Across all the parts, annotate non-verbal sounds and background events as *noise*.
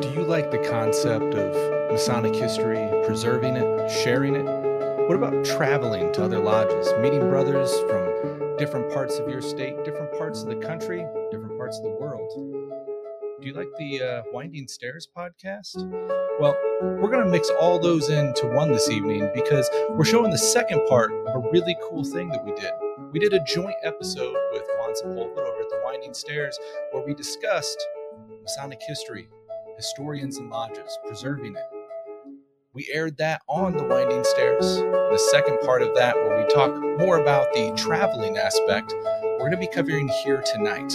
Do you like the concept of Masonic history, preserving it, sharing it? What about traveling to other lodges, meeting brothers from different parts of your state, different parts of the country, different parts of the world? Do you like the uh, Winding Stairs podcast? Well, we're going to mix all those into one this evening because we're showing the second part of a really cool thing that we did. We did a joint episode with Juan Sepulveda over at the Winding Stairs where we discussed Masonic history, historians and lodges, preserving it. We aired that on the Winding Stairs. The second part of that, where we talk more about the traveling aspect, we're going to be covering here tonight.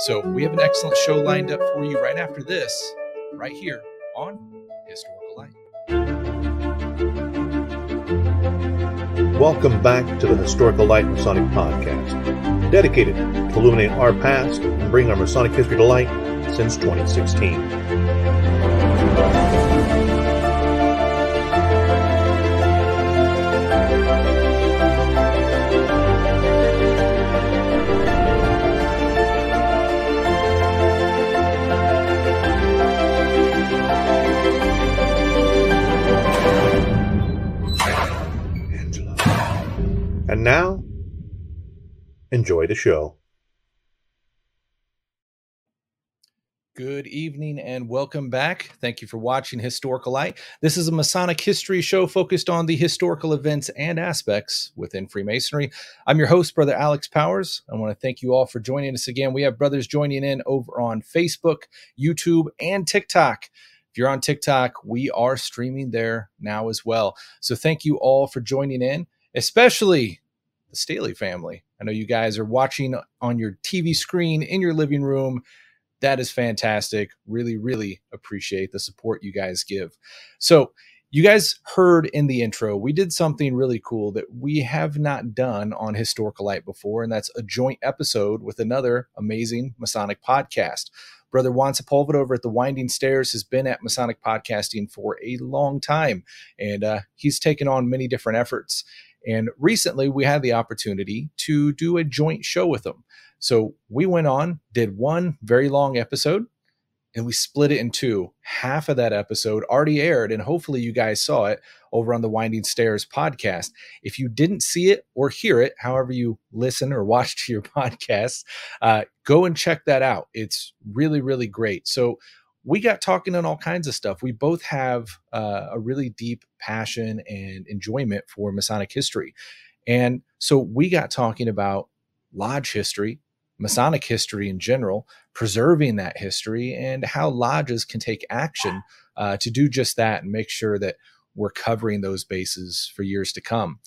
So we have an excellent show lined up for you right after this, right here on Historical Light. Welcome back to the Historical Light Masonic Podcast, dedicated to illuminating our past and bringing our Masonic history to light since 2016. And now, enjoy the show. Good evening and welcome back. Thank you for watching Historical Light. This is a Masonic history show focused on the historical events and aspects within Freemasonry. I'm your host, Brother Alex Powers. I want to thank you all for joining us again. We have brothers joining in over on Facebook, YouTube, and TikTok. If you're on TikTok, we are streaming there now as well. So thank you all for joining in, especially the Staley family. I know you guys are watching on your TV screen in your living room that is fantastic. Really, really appreciate the support you guys give. So, you guys heard in the intro, we did something really cool that we have not done on Historical Light before, and that's a joint episode with another amazing Masonic podcast. Brother Juan Sepulveda over at the Winding Stairs has been at Masonic podcasting for a long time, and uh, he's taken on many different efforts. And recently, we had the opportunity to do a joint show with them. So we went on, did one very long episode, and we split it in two. Half of that episode already aired, and hopefully you guys saw it over on the Winding Stairs podcast. If you didn't see it or hear it, however you listen or *laughs* watch to your podcast, uh, go and check that out. It's really, really great. So we got talking on all kinds of stuff. We both have uh, a really deep passion and enjoyment for Masonic history. And so we got talking about lodge history, Masonic history in general, preserving that history, and how lodges can take action uh, to do just that and make sure that we're covering those bases for years to come.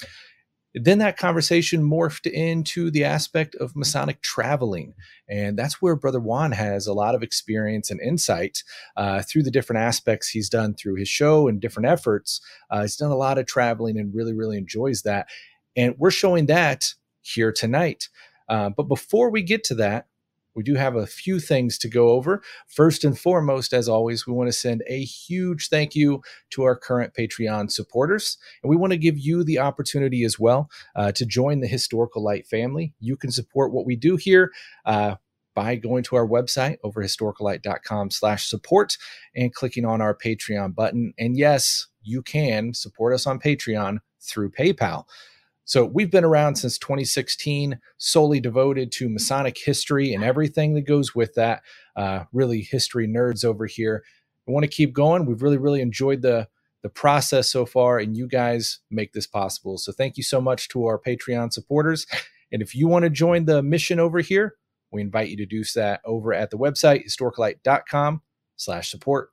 Then that conversation morphed into the aspect of Masonic traveling. And that's where Brother Juan has a lot of experience and insight uh, through the different aspects he's done through his show and different efforts. Uh, he's done a lot of traveling and really, really enjoys that. And we're showing that here tonight. Uh, but before we get to that, we do have a few things to go over. First and foremost, as always, we want to send a huge thank you to our current Patreon supporters. And we want to give you the opportunity as well uh, to join the Historical Light family. You can support what we do here. Uh, by going to our website over historicallight.com slash support and clicking on our Patreon button. And yes, you can support us on Patreon through PayPal. So we've been around since 2016, solely devoted to Masonic history and everything that goes with that. Uh, really, history nerds over here. I want to keep going. We've really, really enjoyed the the process so far, and you guys make this possible. So thank you so much to our Patreon supporters. And if you want to join the mission over here, we invite you to do that over at the website historicallight.com slash support.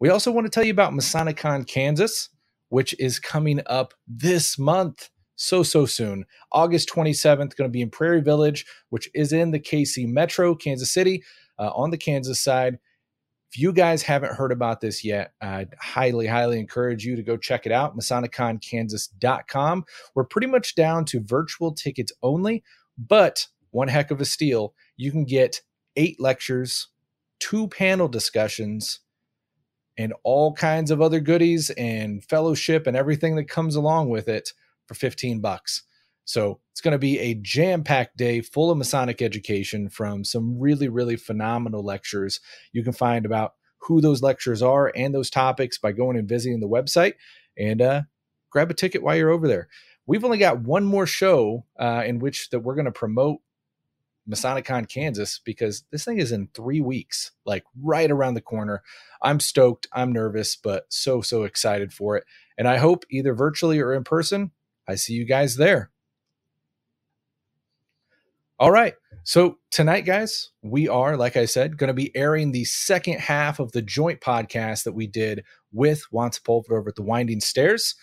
We also want to tell you about MasonicCon Kansas which is coming up this month. So, so soon. August 27th, going to be in Prairie Village, which is in the KC Metro, Kansas City, uh, on the Kansas side. If you guys haven't heard about this yet, I'd highly, highly encourage you to go check it out. MasoniConKansas.com. We're pretty much down to virtual tickets only, but one heck of a steal. You can get eight lectures, two panel discussions, and all kinds of other goodies and fellowship and everything that comes along with it for 15 bucks. So It's going to be a jam packed day full of Masonic education from some really, really phenomenal lectures. You can find about who those lectures are and those topics by going and visiting the website and uh, grab a ticket while you're over there. We've only got one more show uh, in which that we're going to promote MasonicCon Kansas because this thing is in three weeks, like right around the corner. I'm stoked. I'm nervous, but so, so excited for it. And I hope either virtually or in person, I see you guys there. All right. So tonight, guys, we are, like I said, going to be airing the second half of the joint podcast that we did with Juan Sepulveda over at the Winding Stairs.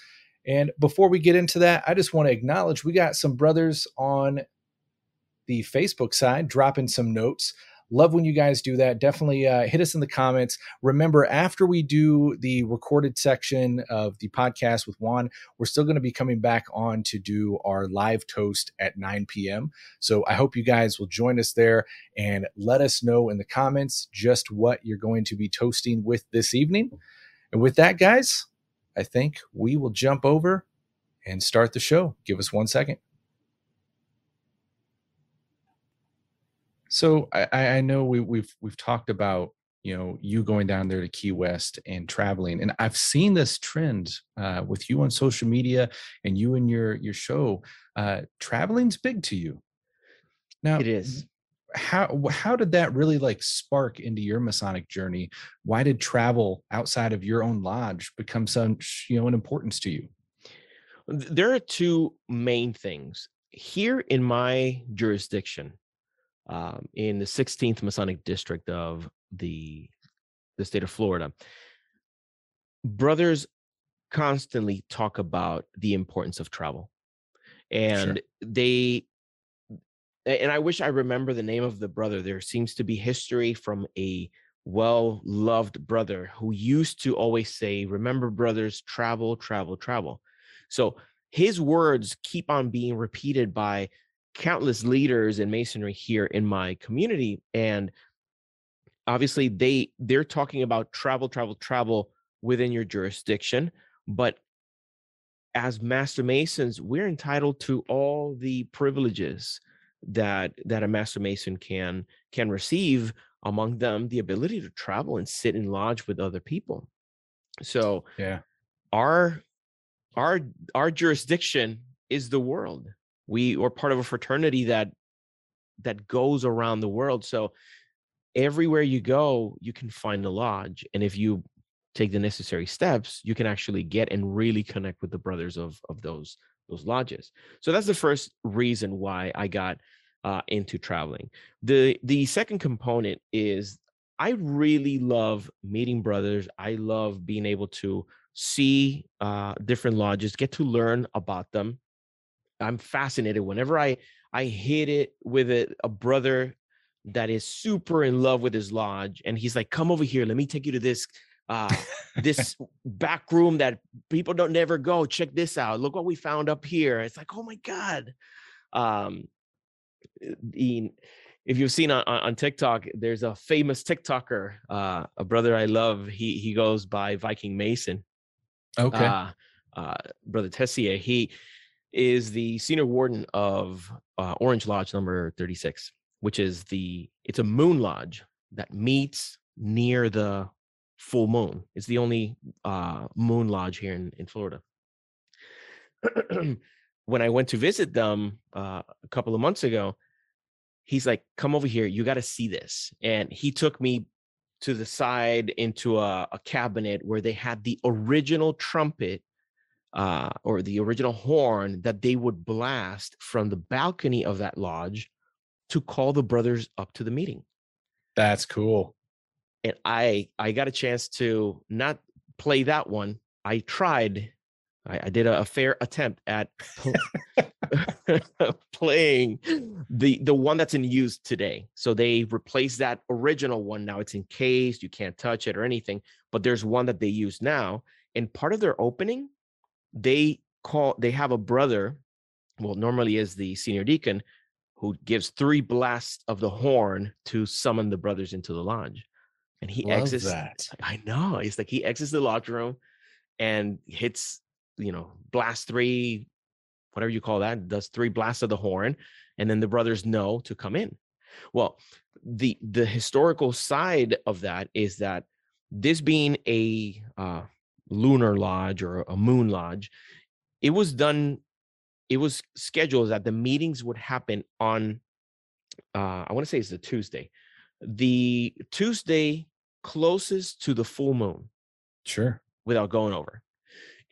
And before we get into that, I just want to acknowledge we got some brothers on the Facebook side drop in some notes. Love when you guys do that. Definitely uh, hit us in the comments. Remember, after we do the recorded section of the podcast with Juan, we're still going to be coming back on to do our live toast at 9 p.m. So I hope you guys will join us there and let us know in the comments just what you're going to be toasting with this evening. And with that, guys, I think we will jump over and start the show. Give us one second. So I, I know we, we've we've talked about you know you going down there to Key West and traveling, and I've seen this trend uh, with you on social media and you and your your show. Uh, traveling's big to you. Now it is. How how did that really like spark into your Masonic journey? Why did travel outside of your own lodge become such you know an importance to you? There are two main things here in my jurisdiction um, in the 16th Masonic District of the the state of Florida. Brothers constantly talk about the importance of travel, and sure. they and I wish I remember the name of the brother. There seems to be history from a well loved brother who used to always say, Remember, brothers, travel, travel, travel. So his words keep on being repeated by countless leaders in masonry here in my community and obviously they they're talking about travel travel travel within your jurisdiction but as master masons we're entitled to all the privileges that that a master mason can can receive among them the ability to travel and sit and lodge with other people. So yeah. our our our jurisdiction is the world we are part of a fraternity that that goes around the world so everywhere you go you can find a lodge and if you take the necessary steps you can actually get and really connect with the brothers of of those those lodges. So that's the first reason why i got uh, into traveling. The the second component is i really love meeting brothers i love being able to see uh, different lodges get to learn about them I'm fascinated. Whenever I I hit it with a, a brother that is super in love with his lodge and he's like come over here. Let me take you to this uh this *laughs* back room that people don't never go. Check this out. Look what we found up here. It's like oh my god. Um the, if you've seen on, on tiktok there's a famous tiktoker uh a brother i love. He he goes by viking mason. Okay. Uh, uh brother tessier. He is the senior warden of uh, Orange Lodge number 36, which is the it's a moon lodge that meets near the full moon. It's the only uh, moon lodge here in, in Florida. *clears throat* when I went to visit them uh, a couple of months ago, he's like, "Come over here. You got to see this." And he took me to the side into a, a cabinet where they had the original trumpet uh, or the original horn that they would blast from the balcony of that lodge to call the brothers up to the meeting. That's cool. And I I got a chance to not play that one. I tried. I, I did a, a, fair attempt at *laughs* *laughs* playing the the one that's in use today. So they replaced that original one. Now it's encased. You can't touch it or anything. But there's one that they use now. And part of their opening they call they have a brother well normally is the senior deacon who gives three blasts of the horn to summon the brothers into the lodge and he Love exits that i know it's like he exits the lodge room and hits you know blast three whatever you call that, does three blasts of the horn, and then the brothers know to come in. Well, the the historical side of that is that this being a uh, lunar lodge or a moon lodge, it was done. It was scheduled that the meetings would happen on. Uh, I want to say it's a Tuesday, the Tuesday closest to the full moon. Sure. Without going over,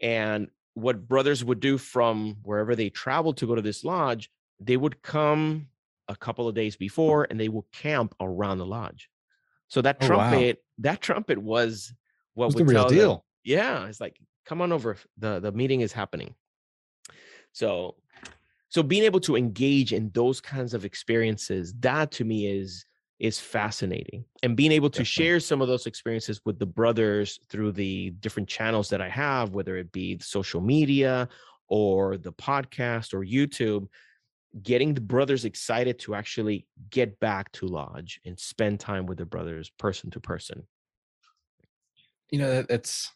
and what brothers would do from wherever they traveled to go to this lodge, they would come a couple of days before and they would camp around the lodge. So that Oh, wow. trumpet, that trumpet was what was would the real deal. Yeah, it's like come on over. the The meeting is happening. So, so being able to engage in those kinds of experiences, that to me is is fascinating, and being able to Definitely. share some of those experiences with the brothers through the different channels that I have, whether it be social media or the podcast or YouTube, getting the brothers excited to actually get back to lodge and spend time with the brothers person to person. you know that, that's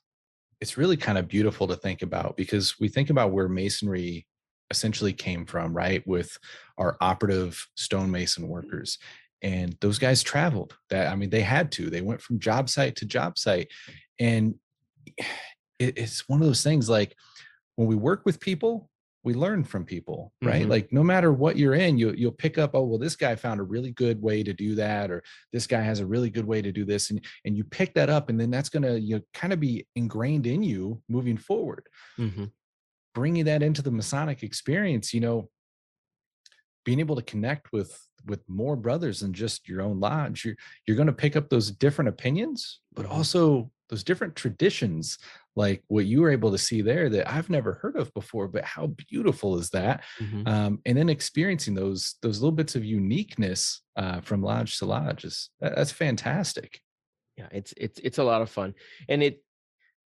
it's really kind of beautiful to think about because we think about where masonry essentially came from right with our operative stonemason mm-hmm. workers and those guys traveled that i mean they had to they went from job site to job site and *sighs* it, it's one of those things like when we work with people we learn from people right Mhm. like no matter what you're in you, you'll pick up oh well this guy found a really good way to do that or this guy has a really good way to do this and and you pick that up and then that's going to you know, kind of be ingrained in you moving forward Mhm. bringing that into the masonic experience you know being able to connect with with more brothers than just your own lodge you're you're going to pick up those different opinions but Mhm. also those different traditions like what you were able to see there that i've never heard of before but how beautiful is that Mhm. um, and then experiencing those those little bits of uniqueness uh, from lodge to lodge is that's fantastic. Yeah it's it's it's a lot of fun and it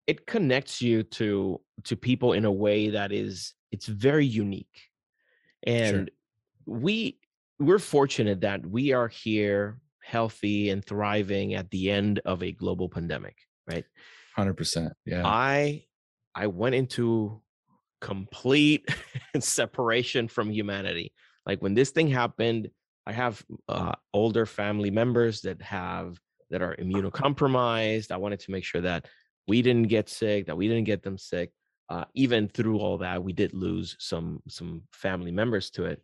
it connects you to to people in a way that is it's very unique and we we're fortunate that we are here healthy and thriving at the end of a global pandemic right? 100% yeah. I i went into complete *laughs* separation from humanity. Like when this thing happened i have uh, older family members that have that are immunocompromised. I wanted to make sure that we didn't get sick that we didn't get them sick. Uh, even through all that we did lose some some family members to it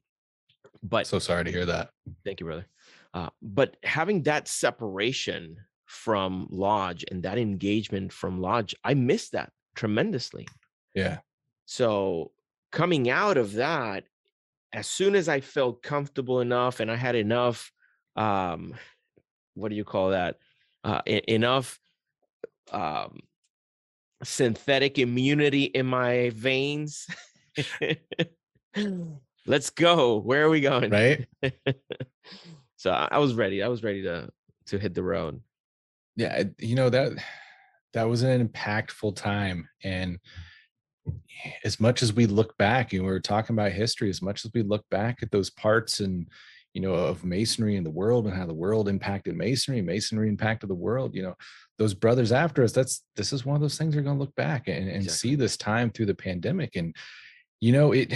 but so sorry to hear that. Thank you, brother. Uh, but having that separation from Lodge and that engagement from Lodge, I missed that tremendously. yeah So coming out of that, as soon as I felt comfortable enough and I had enough, um, what do you call that? Uh, enough um, synthetic immunity in my veins. *laughs* *laughs* Let's go. Where are we going? right *laughs* so I, I was ready. I was ready to to hit the road. Yeah you know that *sighs* that was an impactful time and as much as we look back and we are talking about history as much as we look back at those parts and you know of masonry in the world and how the world impacted masonry masonry impacted the world you know those brothers after us that's this is one of those things you're going to look back and, and see this time through the pandemic and you know it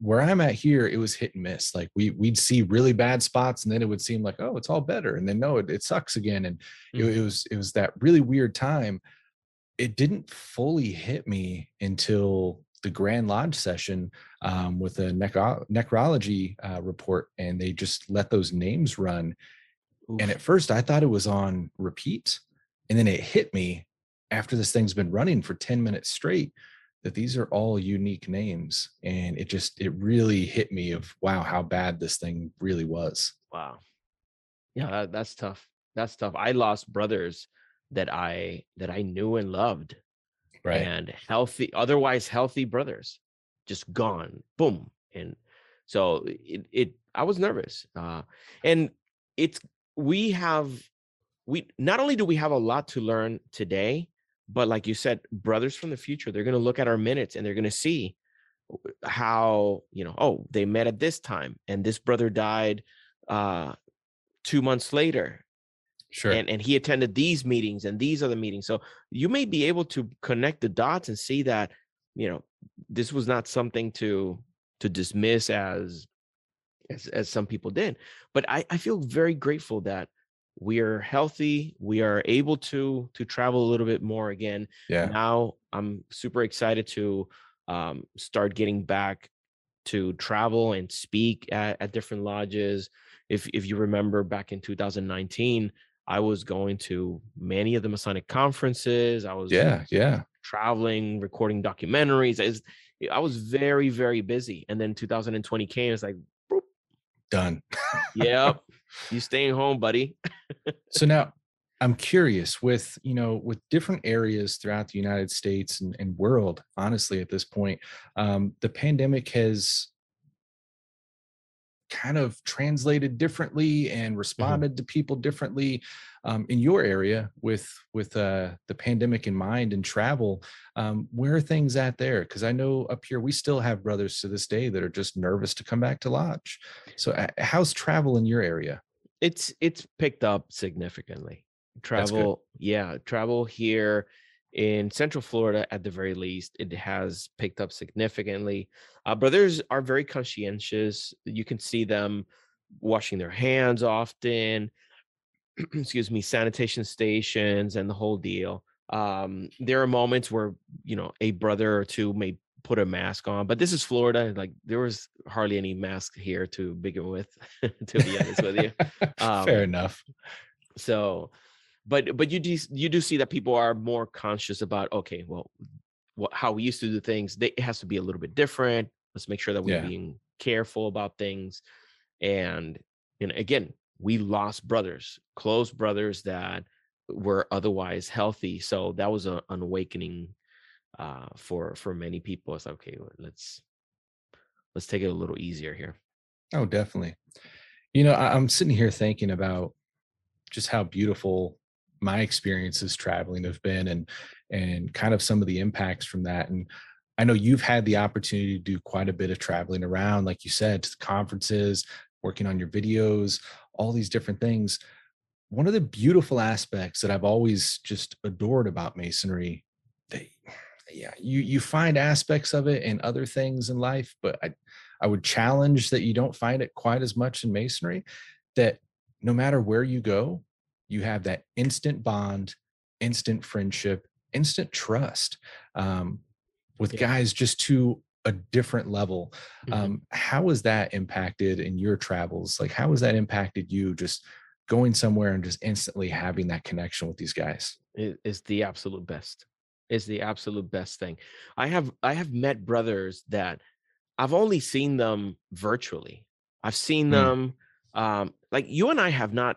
where i'm at here it was hit and miss like we we'd see really bad spots and then it would seem like oh it's all better and then no it, it sucks again and it, Mhm. it was it was that really weird time it didn't fully hit me until the grand lodge session um, with a necro- necrology uh, report and they just let those names run and at first i thought it was on repeat and then it hit me after this thing's been running for 10 minutes straight that these are all unique names and it just it really hit me of wow how bad this thing really was wow. Yeah, that, that's tough. That's tough. I lost brothers that I that I knew and loved, right and healthy, otherwise healthy brothers, just gone. Boom. And so it it I was nervous. Uh, and it's we have we not only do we have a lot to learn today, but like you said, brothers from the future, they're going to look at our minutes and they're going to see how you know oh they met at this time and this brother died uh two months later sure and and he attended these meetings and these other meetings so you may be able to connect the dots and see that you know this was not something to to dismiss as as, as some people did. But I, I feel very grateful that we are healthy. We are able to to travel a little bit more again. Yeah. Now I'm super excited to um, start getting back to travel and speak at, at different lodges. If if you remember back in 2019, I was going to many of the Masonic conferences. I was Yeah. Yeah. traveling, recording documentaries. I was, I was very, very busy. And then 2020 came. It's like, Done. *laughs* yep, you staying home, buddy. *laughs* so now i'm curious with you know with different areas throughout the united states and, and world honestly at this point um, the pandemic has kind of translated differently and responded to people differently um, in your area with with uh, the pandemic in mind and travel um, where are things at there? Because i know up here we still have brothers to this day that are just nervous to come back to lodge. So uh, how's travel in your area? It's it's picked up significantly. Travel, yeah, travel here in Central Florida at the very least, it has picked up significantly. Uh, brothers are very conscientious. You can see them washing their hands often. *clears throat* excuse me, sanitation stations and the whole deal. Um, there are moments where you know a brother or two may put a mask on, but this is Florida. Like there was hardly any mask here to begin with, *laughs* to be honest with you. *laughs* fair Um, enough So, but but you do you do see that people are more conscious about okay, well, what how we used to do things. They, it has to be a little bit different. Let's make sure that we're Yeah. being careful about things. And you know, again, we lost brothers, close brothers that were otherwise healthy. So that was a, an awakening uh, for for many people. It's like, okay, let's let's take it a little easier here. Oh, definitely. You know, I, I'm sitting here thinking about just how beautiful my experiences traveling have been and and kind of some of the impacts from that. And I know you've had the opportunity to do quite a bit of traveling around, like you said, to conferences, working on your videos, all these different things. One of the beautiful aspects that I've always just adored about masonry, they, yeah, you you find aspects of it in other things in life, but I I would challenge that you don't find it quite as much in masonry. That no matter where you go, you have that instant bond, instant friendship, instant trust um, with Yeah. guys just to a different level. Mhm. Um, how has that impacted in your travels? Like, how has that impacted you just going somewhere and just instantly having that connection with these guys? it is the absolute best is the absolute best thing i have i have met brothers that i've only seen them virtually i've seen Mm. them um like you and i have not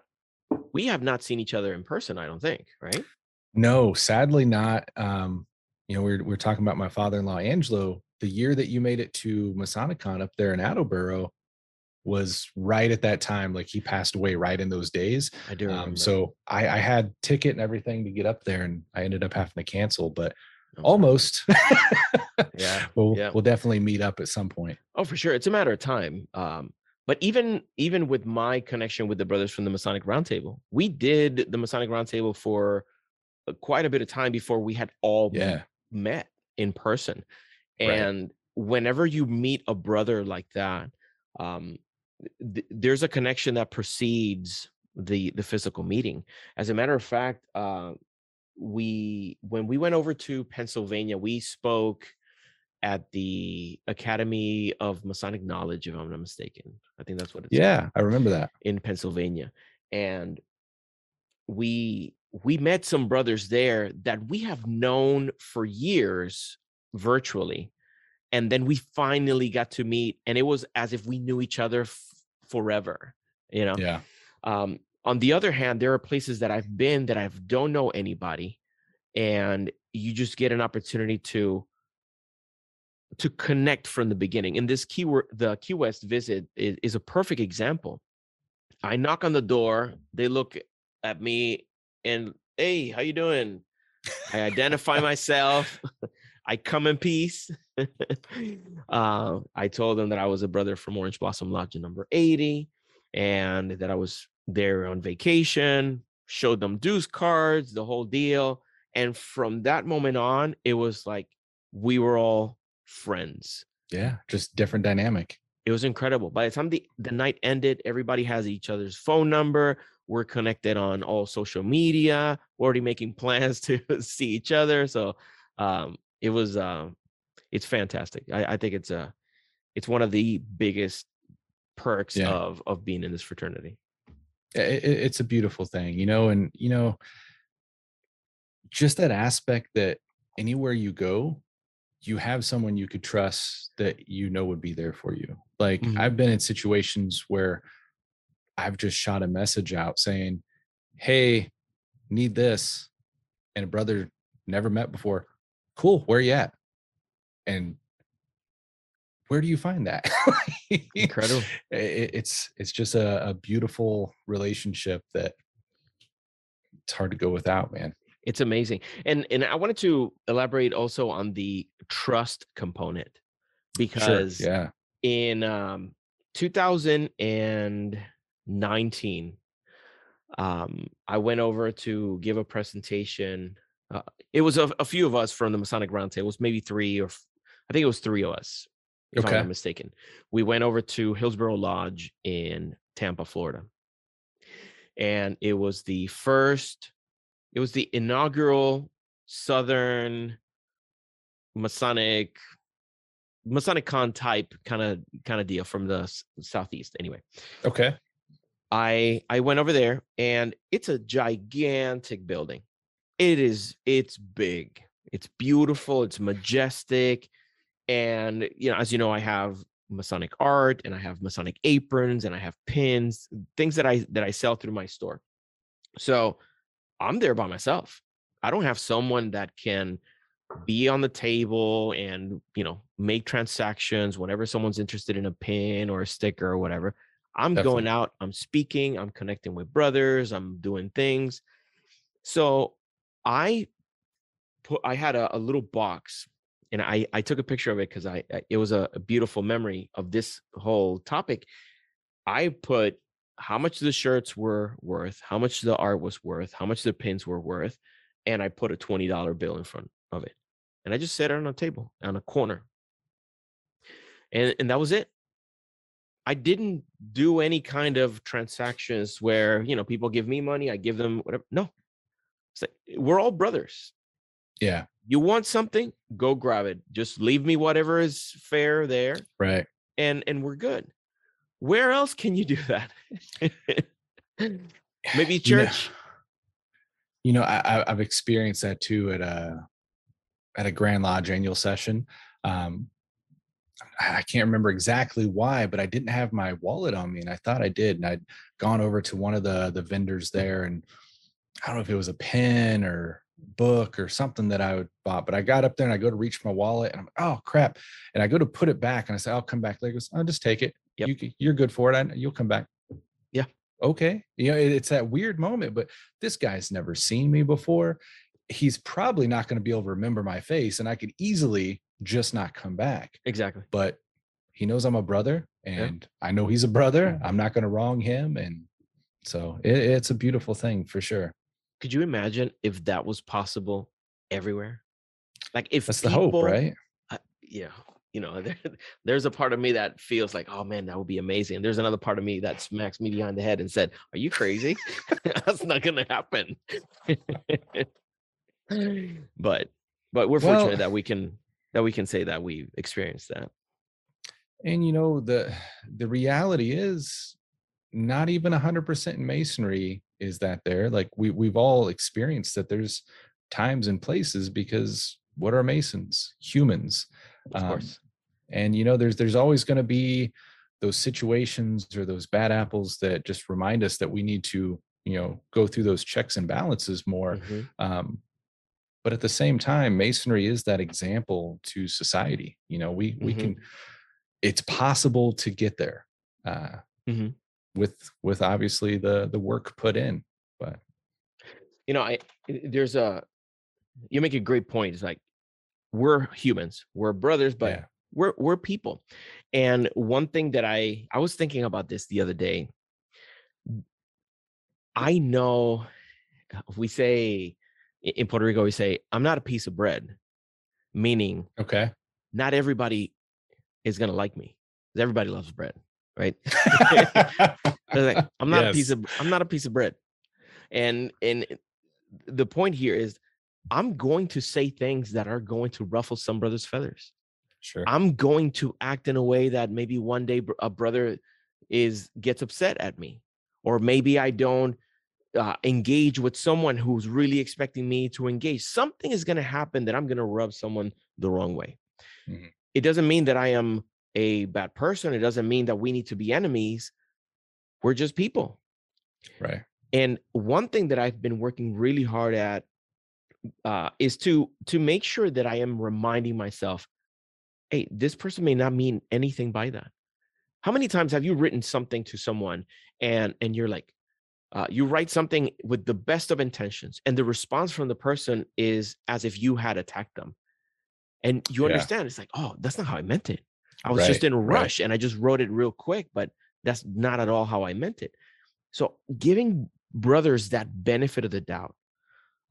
we have not seen each other in person i don't think right No, sadly not. Um, you know, we we're, we we're talking about my father-in-law Angelo. The year that you made it to Masonicon up there in Attleboro was right at that time. Like he passed away right in those days. i do. Um, so I, I had ticket and everything to get up there, and I ended up having to cancel. But Oh, almost. Yeah, *laughs* we'll yeah. we'll definitely meet up at some point. oh for sure it's a matter of time um but even even with my connection with the brothers from the masonic roundtable we did the masonic roundtable for uh, quite a bit of time before we had all Yeah. met in person Right. and whenever you meet a brother like that um th- there's a connection that precedes the the physical meeting as a matter of fact uh we when we went over to pennsylvania we spoke at the academy of masonic knowledge if i'm not mistaken i think that's what it's called Yeah, I remember that. in Pennsylvania. And we we met some brothers there that we have known for years virtually. And then we finally got to meet and it was as if we knew each other f- forever, you know. Yeah. Um on the other hand, there are places that I've been that I don't know anybody and you just get an opportunity to to connect from the beginning. And this keyword, the Key West visit is, is a perfect example. I knock on the door, they look at me and hey, how you doing? I identify *laughs* myself. *laughs* I come in peace. *laughs* uh, I told them that I was a brother from Orange Blossom Lodge number 80 and that I was there on vacation, showed them dues cards, the whole deal. And from that moment on, it was like we were all friends. Yeah, just different dynamic. It was incredible. By the time the, the night ended, everybody has each other's phone number. We're connected on all social media. We're already making *laughs* plans to see each other. So um, it was um, it's fantastic. I, I think it's a it's one of the biggest perks Yeah. of of being in this fraternity. it, it- it's a beautiful thing you know and you know just that aspect that anywhere you go you have someone you could trust that you know would be there for you. Like Mhm. i've been in situations where i've just shot a message out saying hey need this and a brother never met before. Cool where you at? And where do you find that? *laughs* Incredible. i- i- it's it's just a, a beautiful relationship that it's hard to go without man It's amazing. And and I wanted to elaborate also on the trust component because yeah in um 2019 um i went over to give a presentation uh, it was a, a few of us from the masonic roundtable it was maybe three or i think it was three of us if i'm not mistaken we went over to hillsborough lodge in tampa florida and it was the first it was the inaugural southern masonic masonic con type kind of kind of deal from the southeast anyway. Okay. I i went over there and it's a gigantic building. It is it's big. It's beautiful it's majestic and you know as you know i have masonic art and i have masonic aprons and i have pins things that i that i sell through my store. So i'm there by myself. I don't have someone that can be on the table and you know make transactions whenever someone's interested in a pin or a sticker or whatever. I'm going out i'm speaking i'm connecting with brothers i'm doing things. So i put i had a, a little box and i i took a picture of it because I, I it was a, a beautiful memory of this whole topic. I put how much the shirts were worth how much the art was worth how much the pins were worth and i put a $20 bill in front of it. And i just set it on a table on a corner. And and that was it. I didn't do any kind of transactions where you know people give me money i give them whatever no. It's like we're all brothers. Yeah. You want something? Go grab it. Just leave me whatever is fair there right. and and we're good where else can you do that? *laughs* Maybe You know- church? you know I, I- i've experienced that too at a at a grand lodge annual session um i I can't remember exactly why but i didn't have my wallet on me and i thought i did and i'd gone over to one of the the vendors there and i don't know if it was a pen or book or something that i would bought but i got up there and i go to reach my wallet and i'm like oh crap and i go to put it back and i say i'll come back later He goes i'll oh, just take it. Yep. You, you're good for it. I, you'll come back. Yeah. okay. You know it- it's that weird moment but this guy's never seen me before. He's probably not going to be able to remember my face and i could easily just not come back exactly. but he knows i'm a brother Yeah. and i know he's a brother. Mm-hmm. I'm not going to wrong him and so it, it's a beautiful thing for sure could you imagine if that was possible everywhere? Like if that's the hope right? Uh, yeah you know *laughs* there, there's a part of me that feels like oh man that would be amazing. And there's another part of me that smacks me behind the head and said are you crazy? *laughs* That's not gonna happen. *laughs* But but we're Well- fortunate that we can that we can say that we've experienced that. And you know the the reality is not even 100% in masonry is that there like we we've all experienced that there's times and places because what are masons humans of Um, course and you know there's there's always going to be those situations or those bad apples that just remind us that we need to you know go through those checks and balances more Mhm. um, but at the same time masonry is that example to society you know we we Mhm. can it's possible to get there uh, Mhm. With with obviously the the work put in but you know i there's a you make a great point it's like we're humans we're brothers but yeah we're we're people and one thing that i i was thinking about this the other day i know we say in puerto rico we say i'm not a piece of bread meaning okay not everybody is gonna like me. Because everybody loves bread, right? *laughs* like, *laughs* I'm not yes. a piece of I'm not a piece of bread. And and the point here is I'm going to say things that are going to ruffle some brothers' feathers. Sure. I'm going to act in a way that maybe one day a brother is gets upset at me, or maybe I don't uh, engage with someone who's really expecting me to engage. Something is going to happen that I'm going to rub someone the wrong way. Mm-hmm. It doesn't mean that I am a bad person. It doesn't mean that we need to be enemies. We're just people. Right. And one thing that I've been working really hard at uh, is to to make sure that I am reminding myself, hey, this person may not mean anything by that. How many times have you written something to someone and and you're like, uh, you write something with the best of intentions, and the response from the person is as if you had attacked them, and you yeah. understand it's like, oh, that's not how I meant it. I was right, just in a rush right. and I just wrote it real quick, but that's not at all how I meant it. So giving brothers that benefit of the doubt,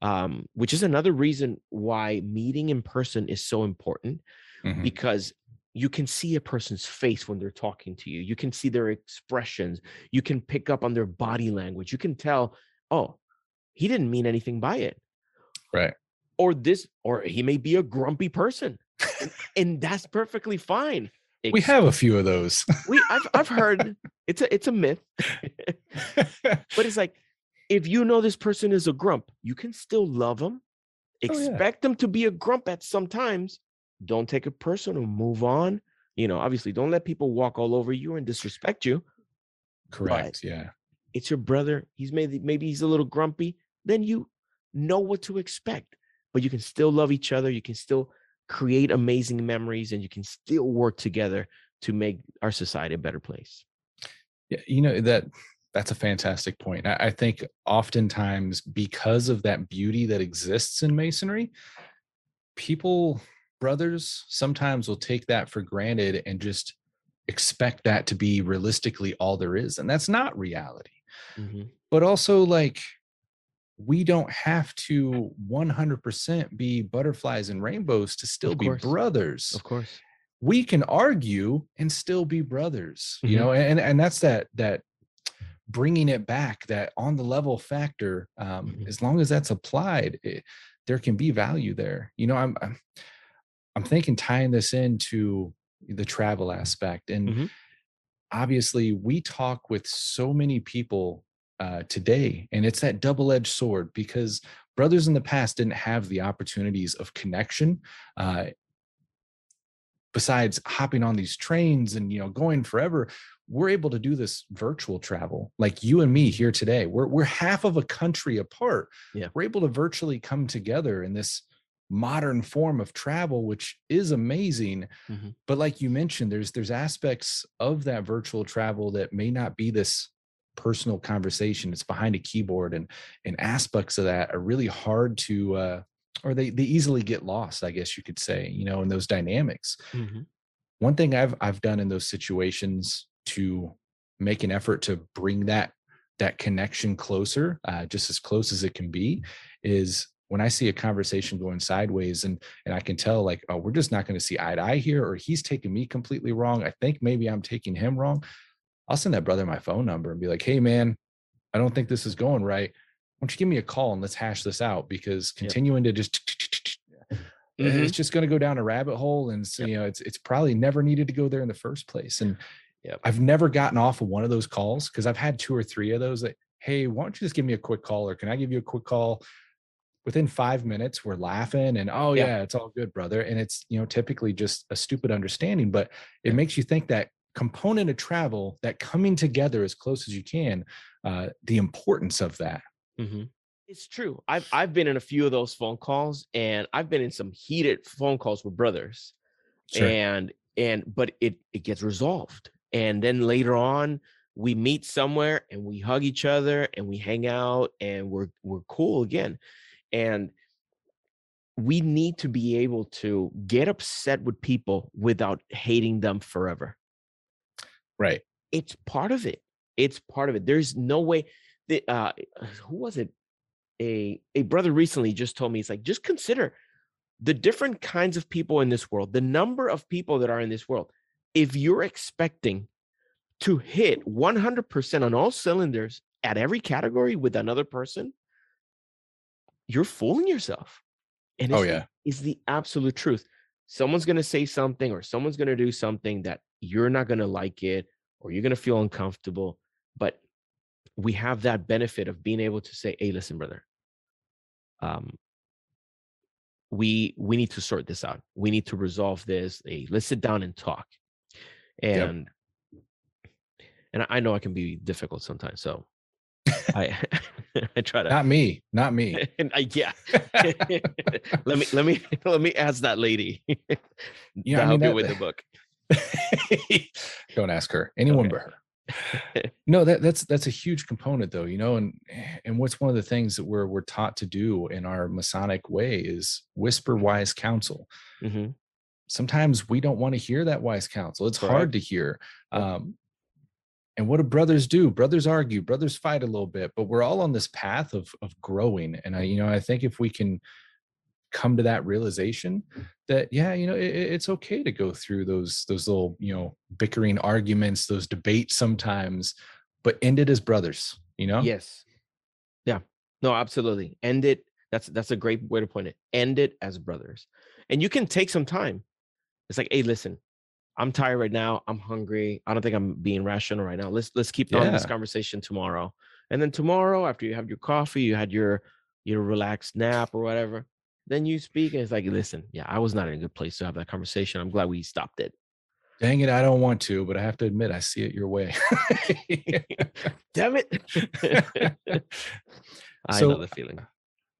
um, which is another reason why meeting in person is so important, mm-hmm. because you can see a person's face when they're talking to you. You can see their expressions. You can pick up on their body language. You can tell, oh, he didn't mean anything by it. Right. Or this, or he may be a grumpy person. and, and that's perfectly fine. We have a few of those. we I've I've heard *laughs* it's a it's a myth. but it's like if you know this person is a grump, you can still love them. Expect oh, yeah. them to be a grump at some times. Don't take it personal. Move on. You know, obviously, don't let people walk all over you and disrespect you. Correct. But yeah. It's your brother. He's maybe maybe he's a little grumpy. Then you know what to expect. But you can still love each other. You can still create amazing memories and you can still work together to make our society a better place. Yeah you know that that's a fantastic point. I, I think oftentimes because of that beauty that exists in masonry people brothers sometimes will take that for granted and just expect that to be realistically all there is and that's not reality. Mm-hmm. but also like we don't have to 100% be butterflies and rainbows to still be brothers of course we can argue and still be brothers mm-hmm. you know and and that's that that bringing it back that on the level factor um, mm-hmm. as long as that's applied it, there can be value there you know i'm i'm, I'm thinking tying this into the travel aspect and mm-hmm. obviously we talk with so many people uh, today. And it's that double edged sword because brothers in the past didn't have the opportunities of connection. Uh, besides hopping on these trains and you know going forever we're able to do this virtual travel like you and me here today we're we're half of a country apart yeah we're able to virtually come together in this modern form of travel which is amazing mm-hmm. but like you mentioned there's there's aspects of that virtual travel that may not be this personal conversation it's behind a keyboard and and aspects of that are really hard to uh or they they easily get lost i guess you could say you know in those dynamics. Mm-hmm. one thing i've i've done in those situations to make an effort to bring that that connection closer uh, just as close as it can be is when i see a conversation going sideways and and i can tell like oh we're just not going to see eye to eye here or he's taking me completely wrong. I think maybe i'm taking him wrong I'll send that brother my phone number and be like, hey, man, I don't think this is going right. Why don't you give me a call and let's hash this out? Because continuing to just mm-hmm. it's just going to go down a rabbit hole. And so, you know, it's it's probably never needed to go there in the first place. And. I've never gotten off of one of those calls because I've had two or three of those that, hey, why don't you just give me a quick call or can I give you a quick call? Within five minutes, we're laughing and oh yeah, it's all good, brother. And it's you know typically just a stupid understanding, but it makes you think that component of travel that coming together as close as you can uh, the importance of that. Mm-hmm. it's true. I've, I've been in a few of those phone calls and i've been in some heated phone calls with brothers sure. and and but it it gets resolved. And then later on we meet somewhere and we hug each other and we hang out and we're we're cool again. And we need to be able to get upset with people without hating them forever Right. It's part of it. It's part of it. There's no way that uh who was it? A a brother recently just told me it's like just consider the different kinds of people in this world, the number of people that are in this world. if you're expecting to hit 100% on all cylinders at every category with another person, you're fooling yourself. And Oh yeah. it's the absolute truth. Someone's going to say something or someone's going to do something that you're not going to like it or you're going to feel uncomfortable. But we have that benefit of being able to say, hey, listen, brother, um, we we need to sort this out. We need to resolve this. Hey, let's sit down and talk. Yep. And and I- I know I can be difficult sometimes. So *laughs* I *laughs* *laughs* I try to Not me. Not me. *laughs* I, yeah. *laughs* let me let me let me ask that lady Yeah, to I help mean, you that- with the book. Don't ask her. Anyone but her. no that that's that's a huge component though you know and and what's one of the things that we're we're taught to do in our masonic way is whisper wise counsel Mhm. sometimes we don't want to hear that wise counsel it's hard to hear um and what do brothers do brothers argue brothers fight a little bit but we're all on this path of of growing and i you know i think if we can come to that realization that yeah you know it, it- it's okay to go through those those little you know bickering arguments those debates sometimes but end it as brothers you know Yes. Yeah. No, absolutely. End it. That's that's a great way to point it. End it as brothers. And you can take some time. It's like, hey, listen, I'm tired right now. I'm hungry. I don't think I'm being rational right now. Let's let's keep on this conversation tomorrow. And then tomorrow, after you have your coffee, you had your your relaxed nap or whatever, then you speak and it's like, listen, yeah, I was not in a good place to have that conversation. I'm glad we stopped it. dang it i don't want to but i have to admit i see it your way *laughs* Damn it. *laughs* I So, know the feeling.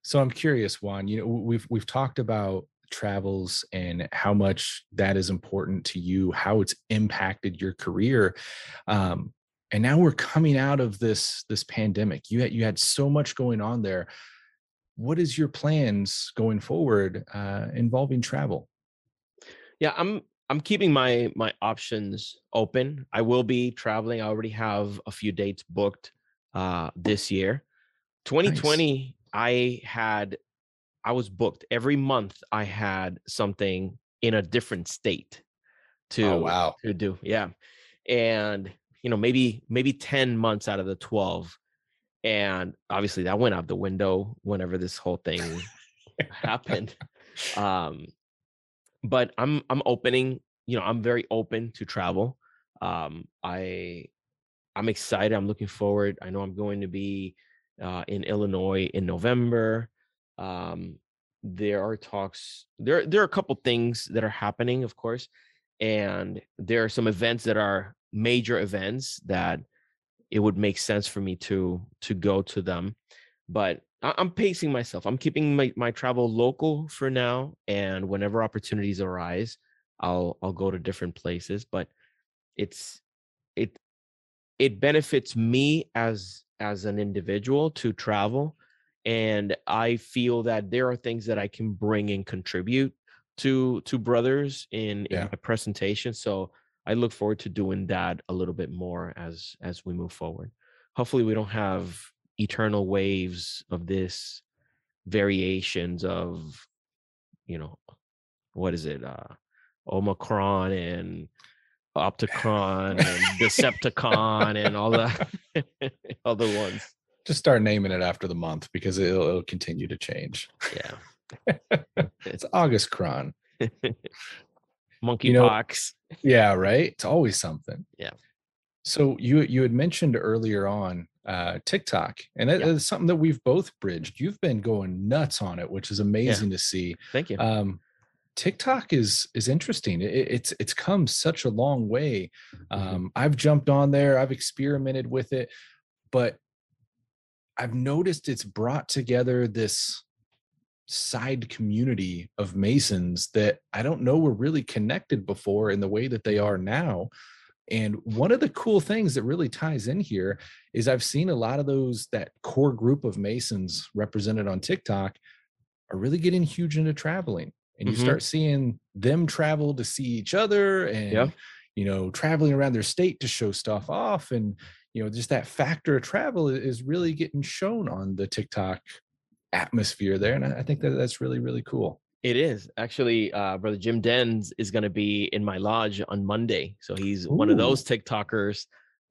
So I'm curious, Juan. You know, we've we've talked about travels and how much that is important to you, how it's impacted your career. Um, and now we're coming out of this this pandemic. You had you had so much going on there. What is your plans going forward uh, involving travel? Yeah, I'm I'm keeping my my options open. I will be traveling. I already have a few dates booked uh this year. 2020 I had I was booked every month I had something in a different state to Oh wow! to do. Yeah. And you know, maybe maybe 10 months out of the 12 and obviously that went out the window whenever this whole thing happened. Um but I'm I'm opening, you know, I'm very open to travel. Um I I'm excited. I'm looking forward. I know I'm going to be uh, in Illinois in November. Um, there are talks. There there are a couple things that are happening, of course, and there are some events that are major events that it would make sense for me to to go to them. But I'm pacing myself. I'm keeping my, my travel local for now, and whenever opportunities arise, I'll I'll go to different places. But it's it it benefits me as as an individual to travel and i feel that there are things that i can bring and contribute to to brothers in, in Yeah. my presentation so i look forward to doing that a little bit more as as we move forward hopefully we don't have eternal waves of this variations of you know what is it uh omicron and *laughs* opticron and decepticon and all the *laughs* other ones Just start naming it after the month because it'll, it'll continue to change. yeah *laughs* It's August Cron. *laughs* monkeypox Yeah, right. It's always something. Yeah. So you you had mentioned earlier on uh TikTok, and that Yeah. is something that we've both bridged. You've been going nuts on it, which is amazing to see. thank you Um TikTok is is interesting. It, it's it's come such a long way. Mhm. Um, I've jumped on there. I've experimented with it, but I've noticed it's brought together this side community of Masons that I don't know were really connected before in the way that they are now. And one of the cool things that really ties in here is I've seen a lot of those that core group of Masons represented on TikTok are really getting huge into traveling. And you Mhm. start seeing them travel to see each other and Yeah. you know traveling around their state to show stuff off and you know just that factor of travel is really getting shown on the TikTok atmosphere there and I think that that's really really cool. It is actually, uh, brother Jim Dens is going to be in my lodge on Monday. So he's one of those TikTokers.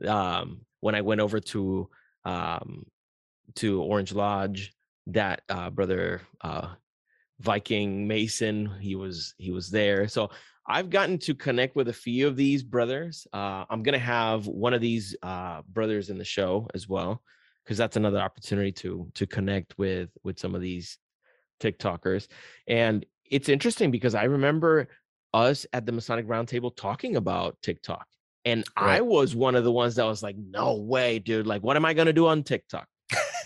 Um, when I went over to um, to Orange Lodge, that uh, brother uh, Viking Mason, he was he was there. So I've gotten to connect with a few of these brothers. Uh, I'm gonna have one of these uh, brothers in the show as well, because that's another opportunity to to connect with with some of these TikTokers. And it's interesting because I remember us at the Masonic Roundtable talking about TikTok. And I was one of the ones that was like, no way, dude. Like, what am I going to do on TikTok?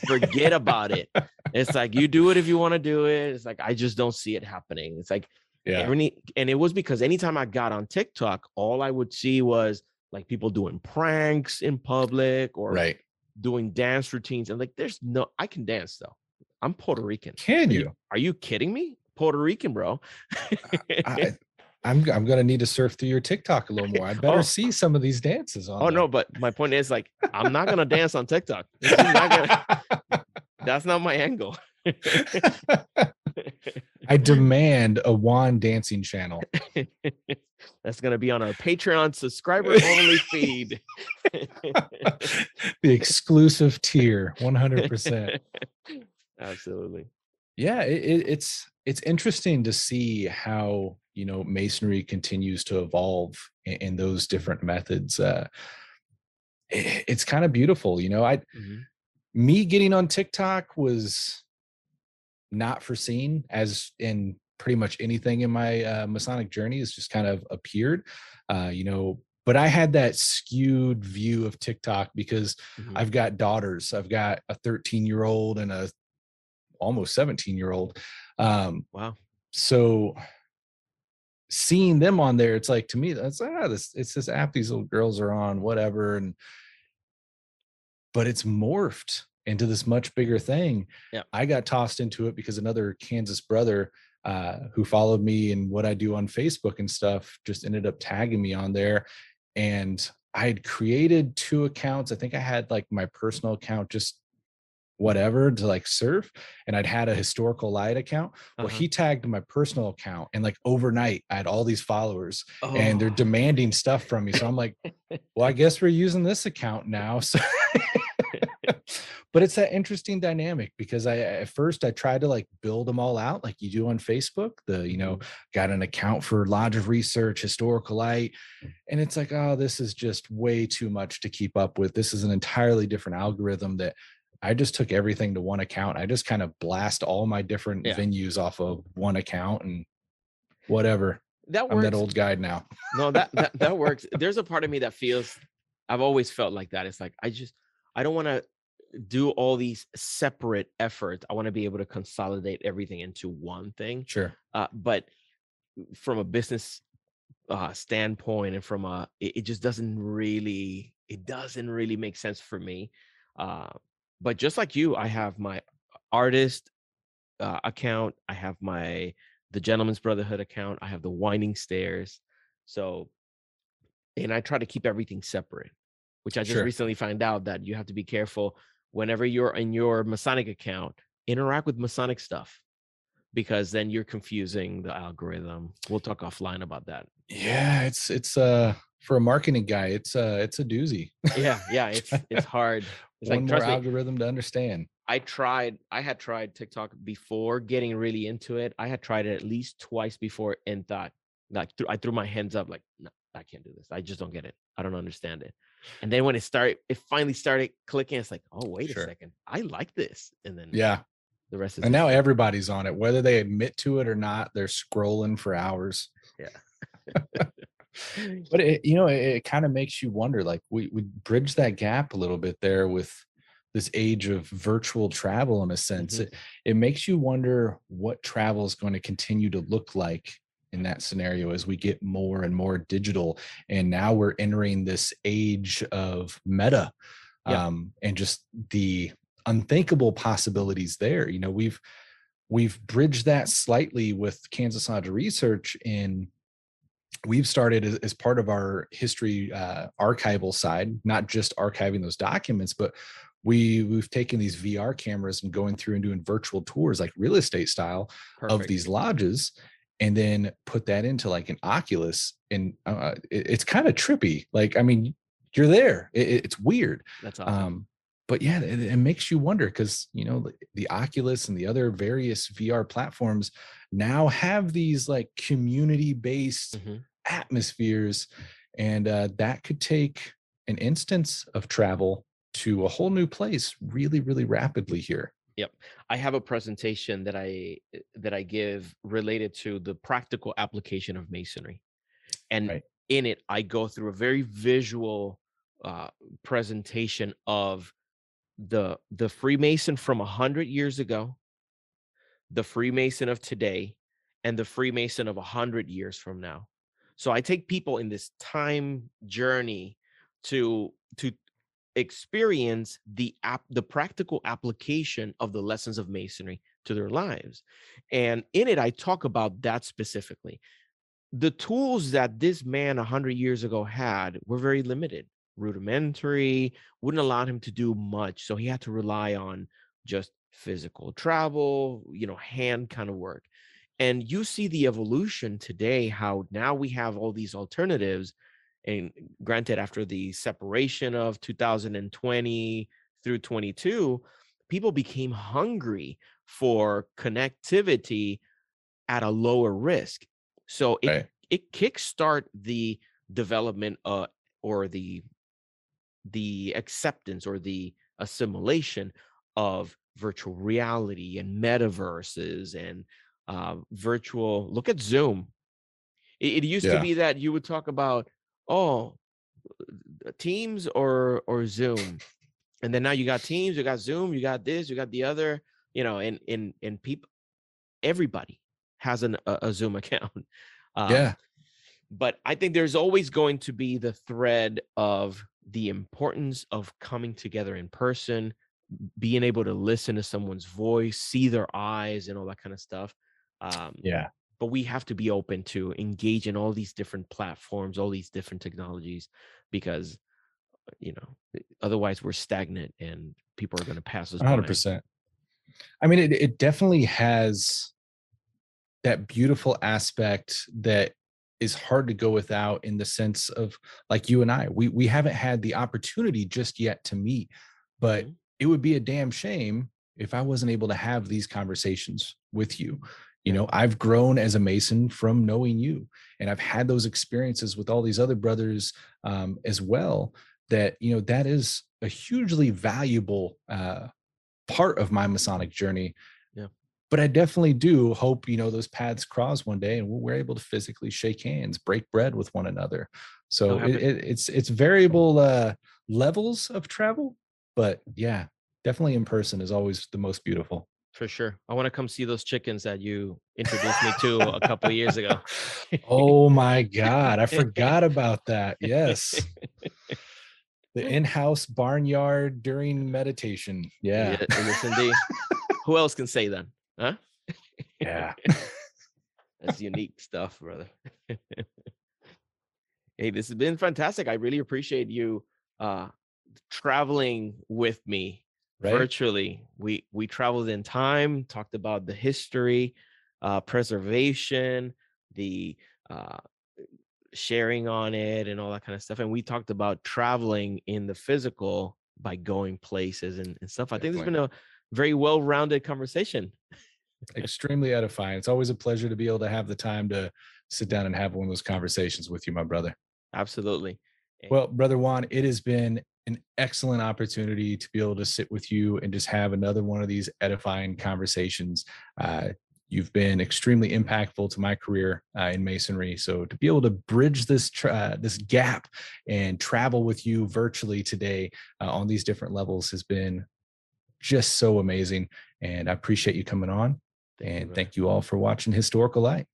Forget about it. *laughs* It's like, you do it if you want to do it. It's like, I just don't see it happening. It's like, Yeah. any, and it was because anytime I got on TikTok, all I would see was like people doing pranks in public or Right. doing dance routines. And like, there's no, I can dance though. I'm Puerto Rican. Can Are you? Are you kidding me? Puerto Rican, bro. I, *laughs* I'm I'm gonna need to surf through your TikTok a little more. I better Oh. see some of these dances on. oh no, but my point is like I'm not gonna dance on *laughs* TikTok. Not gonna- *laughs* that's not my angle. I demand a Juan dancing channel. *laughs* that's gonna be on our Patreon subscriber only feed. *laughs* the exclusive tier, 100%. *laughs* Absolutely. Yeah, it, it, it's it's interesting to see how you know masonry continues to evolve in, in those different methods. Uh, i- it's kind of beautiful, you know. I Mhm. me getting on TikTok was not foreseen, as in pretty much anything in my uh, Masonic journey has just kind of appeared, uh, you know. But I had that skewed view of TikTok because Mhm. I've got daughters. I've got a 13 year old and a almost 17 year old. Um, Wow. so seeing them on there, it's like to me, that's ah, this it's this app these little girls are on, whatever. And but it's morphed into this much bigger thing. Yeah. I got tossed into it because another Kansas brother uh, who followed me and what I do on Facebook and stuff just ended up tagging me on there. And I had created two accounts. I think I had like my personal account just whatever to like surf and I'd had a historical light account. Well, Uh-huh. he tagged my personal account and like overnight I had all these followers and they're Oh. demanding stuff from me. So I'm like, *laughs* well, I guess we're using this account now. *laughs* So but it's that interesting dynamic because I at first I tried to like build them all out like you do on Facebook. The, you know, mm-hmm. got an account for Lodge of Research, Historical Light. Mm. And it's like, oh, this is just way too much to keep up with. This is an entirely different algorithm that I just took everything to one account. I just kind of blast all my different Yeah. venues off of one account and whatever. that I'm works. that old guy now. no that, that that works there's a part of me that feels i've always felt like that it's like i just i don't want to do all these separate efforts i want to be able to consolidate everything into one thing Sure. uh, but from a business uh, standpoint and from a it, it just doesn't really it doesn't really make sense for me uh, but just like you i have my artist uh, account i have my the gentleman's brotherhood account i have the winding stairs so and i try to keep everything separate which i just Sure. recently found out that you have to be careful whenever you're in your masonic account interact with masonic stuff because then you're confusing the algorithm we'll talk offline about that Yeah, it's it's uh for a marketing guy, it's uh it's a doozy. yeah yeah it's *laughs* it's hard it's One like more trust me algorithm to understand. I tried, I had tried TikTok before getting really into it. I had tried it at least twice before and thought, like, threw, I threw my hands up, like, no, I can't do this. I just don't get it. I don't understand it. And then when it started, it finally started clicking. It's like, oh, wait Sure. a second. I like this. And then Yeah. the rest is And now everybody's on it, whether they admit to it or not, they're scrolling for hours. Yeah. *laughs* but it, you know, it, it kind of makes you wonder like we we bridge that gap a little bit there with this age of virtual travel in a sense. Mhm. It, it makes you wonder what travel is going to continue to look like in that scenario as we get more and more digital and now we're entering this age of meta Yeah. um, and just the unthinkable possibilities there you know we've we've bridged that slightly with kansas lodge research in we've started as, as part of our history uh, archival side not just archiving those documents but we we've taken these VR cameras and going through and doing virtual tours like real estate style Perfect. of these lodges and then put that into like an Oculus and uh, it, it's kind of trippy. Like I mean, you're there. It, it's weird. That's awesome. Um, but yeah, it, it makes you wonder because you know the, the Oculus and the other various VR platforms now have these like community based mm-hmm. atmospheres, and uh, that could take an instance of travel to a whole new place really, really rapidly here. Yep. I have a presentation that I eh, that I give related to the practical application of masonry. And right. in it I go through a very visual uh, presentation of the the Freemason from a hundred years ago, the Freemason of today, and the Freemason of a hundred years from now. So I take people in this time journey to to experience the app the practical application of the lessons of masonry to their lives. And in it i talk about that specifically. The tools that this man 100 years ago had were very limited rudimentary wouldn't allow him to do much so he had to rely on just physical travel you know hand kind of work. And you see the evolution today how now we have all these alternatives and granted after the separation of 2020 through 22 people became hungry for connectivity at a lower risk so it right. it kickstart the development uh, or the the acceptance or the assimilation of virtual reality and metaverses and uh, virtual look at zoom it, it used yeah. to be that you would talk about oh teams or or zoom and then now you got teams you got zoom you got this you got the other you know and and and people everybody has an, a, a zoom *laughs* account um, yeah. but i think there's always going to be the thread of the importance of coming together in person being able to listen to someone's voice see their eyes and all that kind of stuff um, yeah but we have to be open to engage in all these different platforms all these different technologies because uh, you know otherwise we're stagnant and people are going to pass us 100% by. i mean it, it definitely has that beautiful aspect that is hard to go without in the sense of like you and i we we haven't had the opportunity just yet to meet but mm-hmm. it would be a damn shame if i wasn't able to have these conversations with you you know i've grown as a mason from knowing you and i've had those experiences with all these other brothers um, as well that you know that is a hugely valuable uh, part of my masonic journey. Yeah. But i definitely do hope you know those paths cross one day and we're able to physically shake hands break bread with one another. So it, it, it's it's variable uh, levels of travel but yeah definitely in person is always the most beautiful for sure. I want to come see those chickens that you introduced me to a couple years ago. *laughs* oh my god, I forgot about that. Yes. The *laughs* in-house barnyard during meditation. Yeah. yes, indeed. Who else can say that? Huh? Yeah. *laughs* That's unique stuff, brother. hey, this has been fantastic. I really appreciate you uh traveling with me right? virtually. We we traveled in time, talked about the history, uh, preservation, the uh, sharing on it, and all that kind of stuff. And we talked about traveling in the physical by going places and, and stuff. I think it's been a very well-rounded conversation. *laughs* Extremely edifying. It's always a pleasure to be able to have the time to sit down and have one of those conversations with you, my brother. Absolutely. Well, brother Juan, it has been an excellent opportunity to be able to sit with you and just have another one of these edifying conversations. Uh, you've been extremely impactful to my career uh, in masonry. So to be able to bridge this tra- uh, this gap and travel with you virtually today uh, on these different levels has been just so amazing. And I appreciate you coming on. And thank you all for watching Historical Light.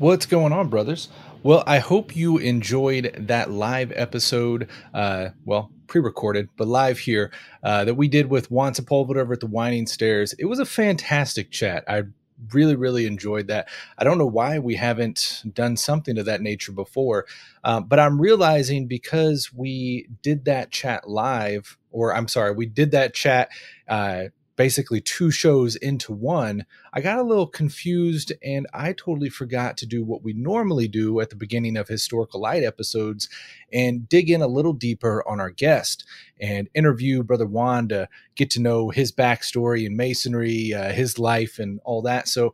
What's going on, brothers? Well, I hope you enjoyed that live episode. Uh, well, pre-recorded, but live here uh, that we did with Juan Sepulveda over at the Winding Stairs. It was a fantastic chat. I really, really enjoyed that. I don't know why we haven't done something of that nature before, um, but I'm realizing because we did that chat live, or I'm sorry, we did that chat uh, basically two shows into one, I got a little confused and I totally forgot to do what we normally do at the beginning of Historical Light episodes and dig in a little deeper on our guest and interview Brother Juan to get to know his backstory and masonry, uh, his life, and all that. So,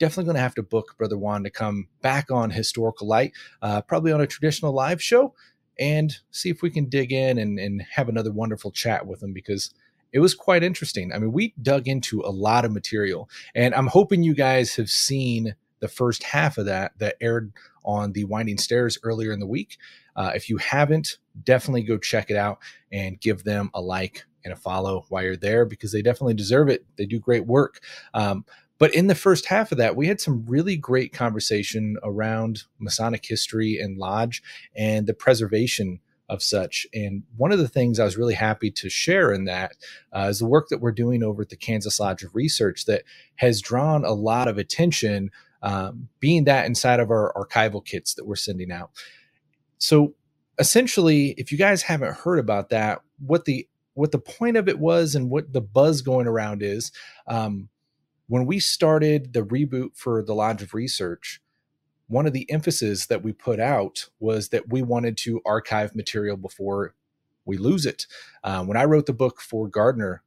definitely going to have to book Brother Juan to come back on Historical Light, uh, probably on a traditional live show, and see if we can dig in and, and have another wonderful chat with him because it was quite interesting. I mean, we dug into a lot of material, and I'm hoping you guys have seen the first half of that that aired on the Winding Stairs earlier in the week. Uh, if you haven't, definitely go check it out and give them a like and a follow while you're there because they definitely deserve it. They do great work. Um, but in the first half of that, we had some really great conversation around Masonic history and lodge and the preservation of such. And one of the things I was really happy to share in that uh, is the work that we're doing over at the Kansas Lodge of Research that has drawn a lot of attention, um, being that inside of our archival kits that we're sending out. So essentially, if you guys haven't heard about that, what the what the point of it was and what the buzz going around is, um, when we started the reboot for the Lodge of Research, one of the emphasis that we put out was that we wanted to archive material before we lose it. Um, when I wrote the book for Gardner,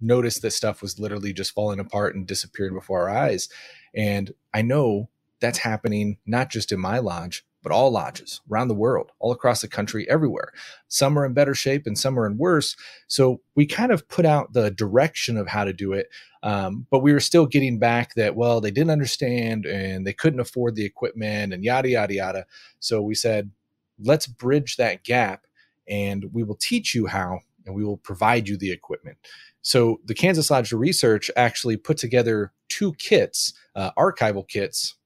noticed that stuff was literally just falling apart and disappearing before our eyes. And I know that's happening not just in my lodge, but all lodges around the world, all across the country, everywhere. Some are in better shape and some are in worse. So we kind of put out the direction of how to do it. Um, but we were still getting back that, well, they didn't understand and they couldn't afford the equipment and yada, yada, yada. So we said, let's bridge that gap and we will teach you how and we will provide you the equipment. So the Kansas Lodge Research actually put together two kits, uh, archival kits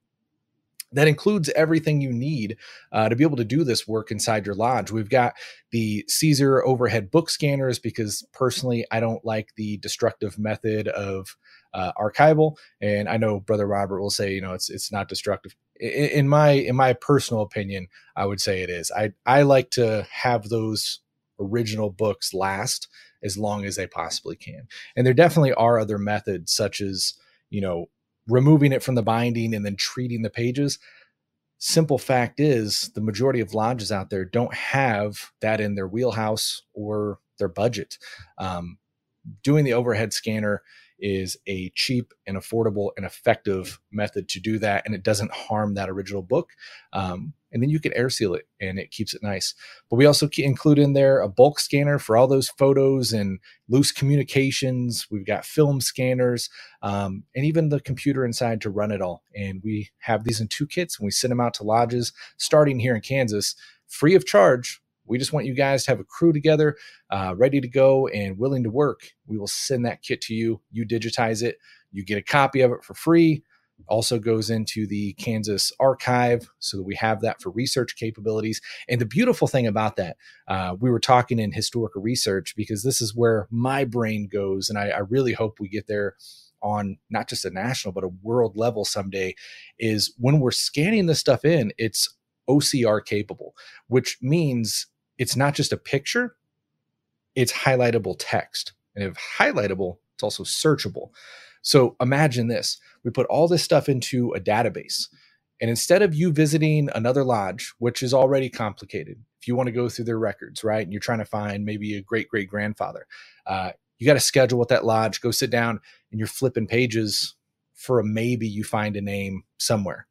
that includes everything you need uh, to be able to do this work inside your lodge. We've got the CZUR overhead book scanners because personally, I don't like the destructive method of uh, archival, and I know Brother Robert will say, you know, it's it's not destructive. In, in my in my personal opinion, I would say it is. I I like to have those original books last as long as they possibly can, and there definitely are other methods such as you know removing it from the binding and then treating the pages. Simple fact is, the majority of lodges out there don't have that in their wheelhouse or their budget. Um, doing the overhead scanner is a cheap and affordable and effective method to do that, and it doesn't harm that original book. Um, and then you can air seal it and it keeps it nice. But we also include in there a bulk scanner for all those photos and loose communications. We've got film scanners um, and even the computer inside to run it all. And we have these in two kits and we send them out to lodges starting here in Kansas free of charge. We just want you guys to have a crew together, uh, ready to go and willing to work. We will send that kit to you. You digitize it, you get a copy of it for free also goes into the Kansas archive so that we have that for research capabilities. And the beautiful thing about that, uh, we were talking in historical research because this is where my brain goes. And I, I really hope we get there on not just a national, but a world level someday is when we're scanning this stuff in, it's OCR capable, which means it's not just a picture, it's highlightable text. And if highlightable, it's also searchable. So imagine this we put all this stuff into a database. And instead of you visiting another lodge, which is already complicated, if you want to go through their records, right, and you're trying to find maybe a great great grandfather, uh, you got to schedule with that lodge, go sit down, and you're flipping pages for a maybe you find a name somewhere.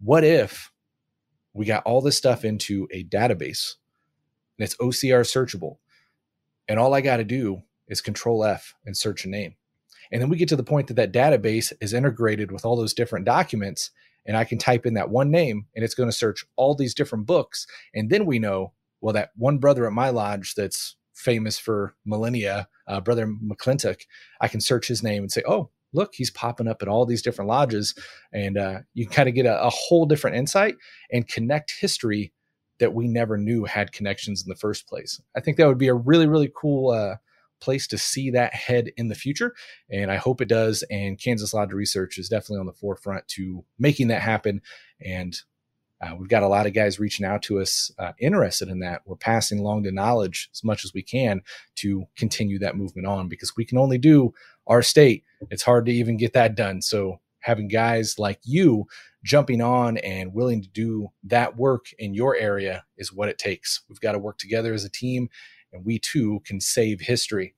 What if we got all this stuff into a database and it's OCR searchable, and all I got to do is Control F and search a name? And then we get to the point that that database is integrated with all those different documents. And I can type in that one name and it's going to search all these different books. And then we know, well, that one brother at my lodge that's famous for millennia, uh, Brother McClintock, I can search his name and say, oh, look, he's popping up at all these different lodges. And uh, you kind of get a, a whole different insight and connect history that we never knew had connections in the first place. I think that would be a really, really cool uh, place to see that head in the future. And I hope it does. And Kansas Lodge Research is definitely on the forefront to making that happen. And uh, we've got a lot of guys reaching out to us uh, interested in that. We're passing along the knowledge as much as we can to continue that movement on because we can only do our state. It's hard to even get that done. So having guys like you jumping on and willing to do that work in your area is what it takes. We've got to work together as a team, and we too can save history.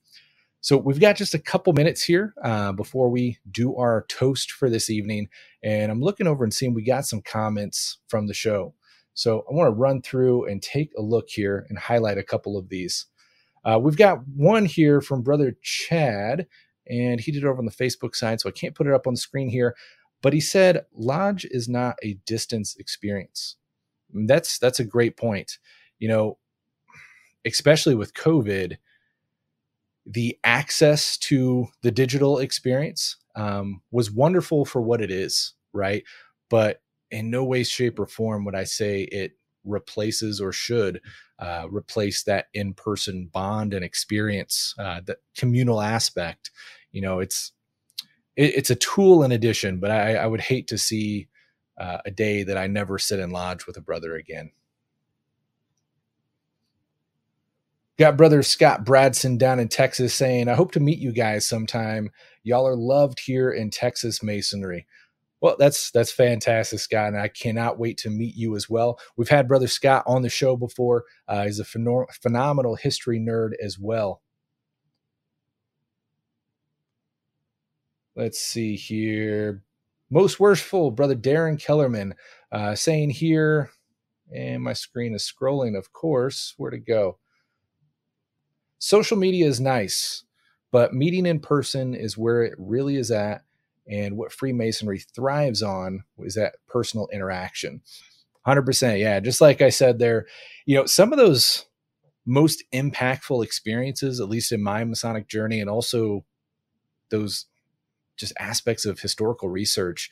So we've got just a couple minutes here uh, before we do our toast for this evening, and I'm looking over and seeing we got some comments from the show. So I want to run through and take a look here and highlight a couple of these. Uh, we've got one here from brother Chad, and he did it over on the Facebook side, so I can't put it up on the screen here. But he said Lodge is not a distance experience. And that's that's a great point. You know, especially with COVID, the access to the digital experience um, was wonderful for what it is, right? But in no way, shape, or form would I say it replaces or should uh, replace that in-person bond and experience, uh, the communal aspect. You know, it's it, it's a tool in addition, but I, I would hate to see uh, a day that I never sit in lodge with a brother again. Got brother Scott Bradson down in Texas saying, I hope to meet you guys sometime. Y'all are loved here in Texas Masonry. Well, that's that's fantastic, Scott, and I cannot wait to meet you as well. We've had brother Scott on the show before. Uh, he's a phen- phenomenal history nerd as well. Let's see here. Most worshipful, brother Darren Kellerman, uh, saying here, and my screen is scrolling, of course. Where to go? Social media is nice, but meeting in person is where it really is at and what Freemasonry thrives on is that personal interaction. 100%. Yeah. Just like I said there, you know, some of those most impactful experiences, at least in my Masonic journey, and also those just aspects of historical research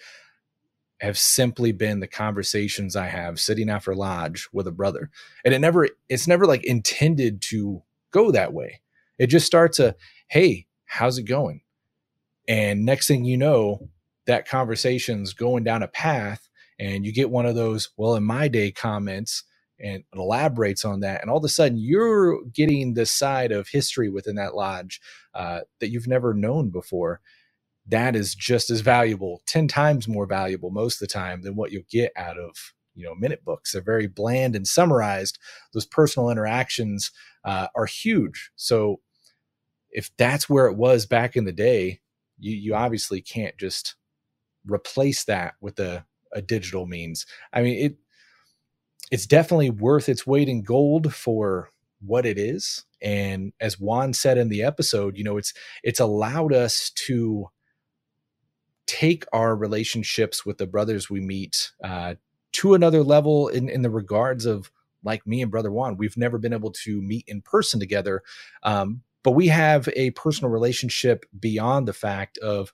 have simply been the conversations I have sitting after lodge with a brother. And it never, it's never like intended to go that way. It just starts a, hey, how's it going? And next thing you know, that conversation's going down a path and you get one of those, well, in my day comments and elaborates on that. And all of a sudden you're getting the side of history within that lodge uh, that you've never known before. That is just as valuable, 10 times more valuable most of the time than what you'll get out of you know minute books they're very bland and summarized those personal interactions uh, are huge so if that's where it was back in the day you you obviously can't just replace that with a, a digital means. I mean, it it's definitely worth its weight in gold for what it is. And as Juan said in the episode, you know, it's it's allowed us to take our relationships with the brothers we meet uh, to another level in, in the regards of like me and brother Juan, we've never been able to meet in person together. Um, but we have a personal relationship beyond the fact of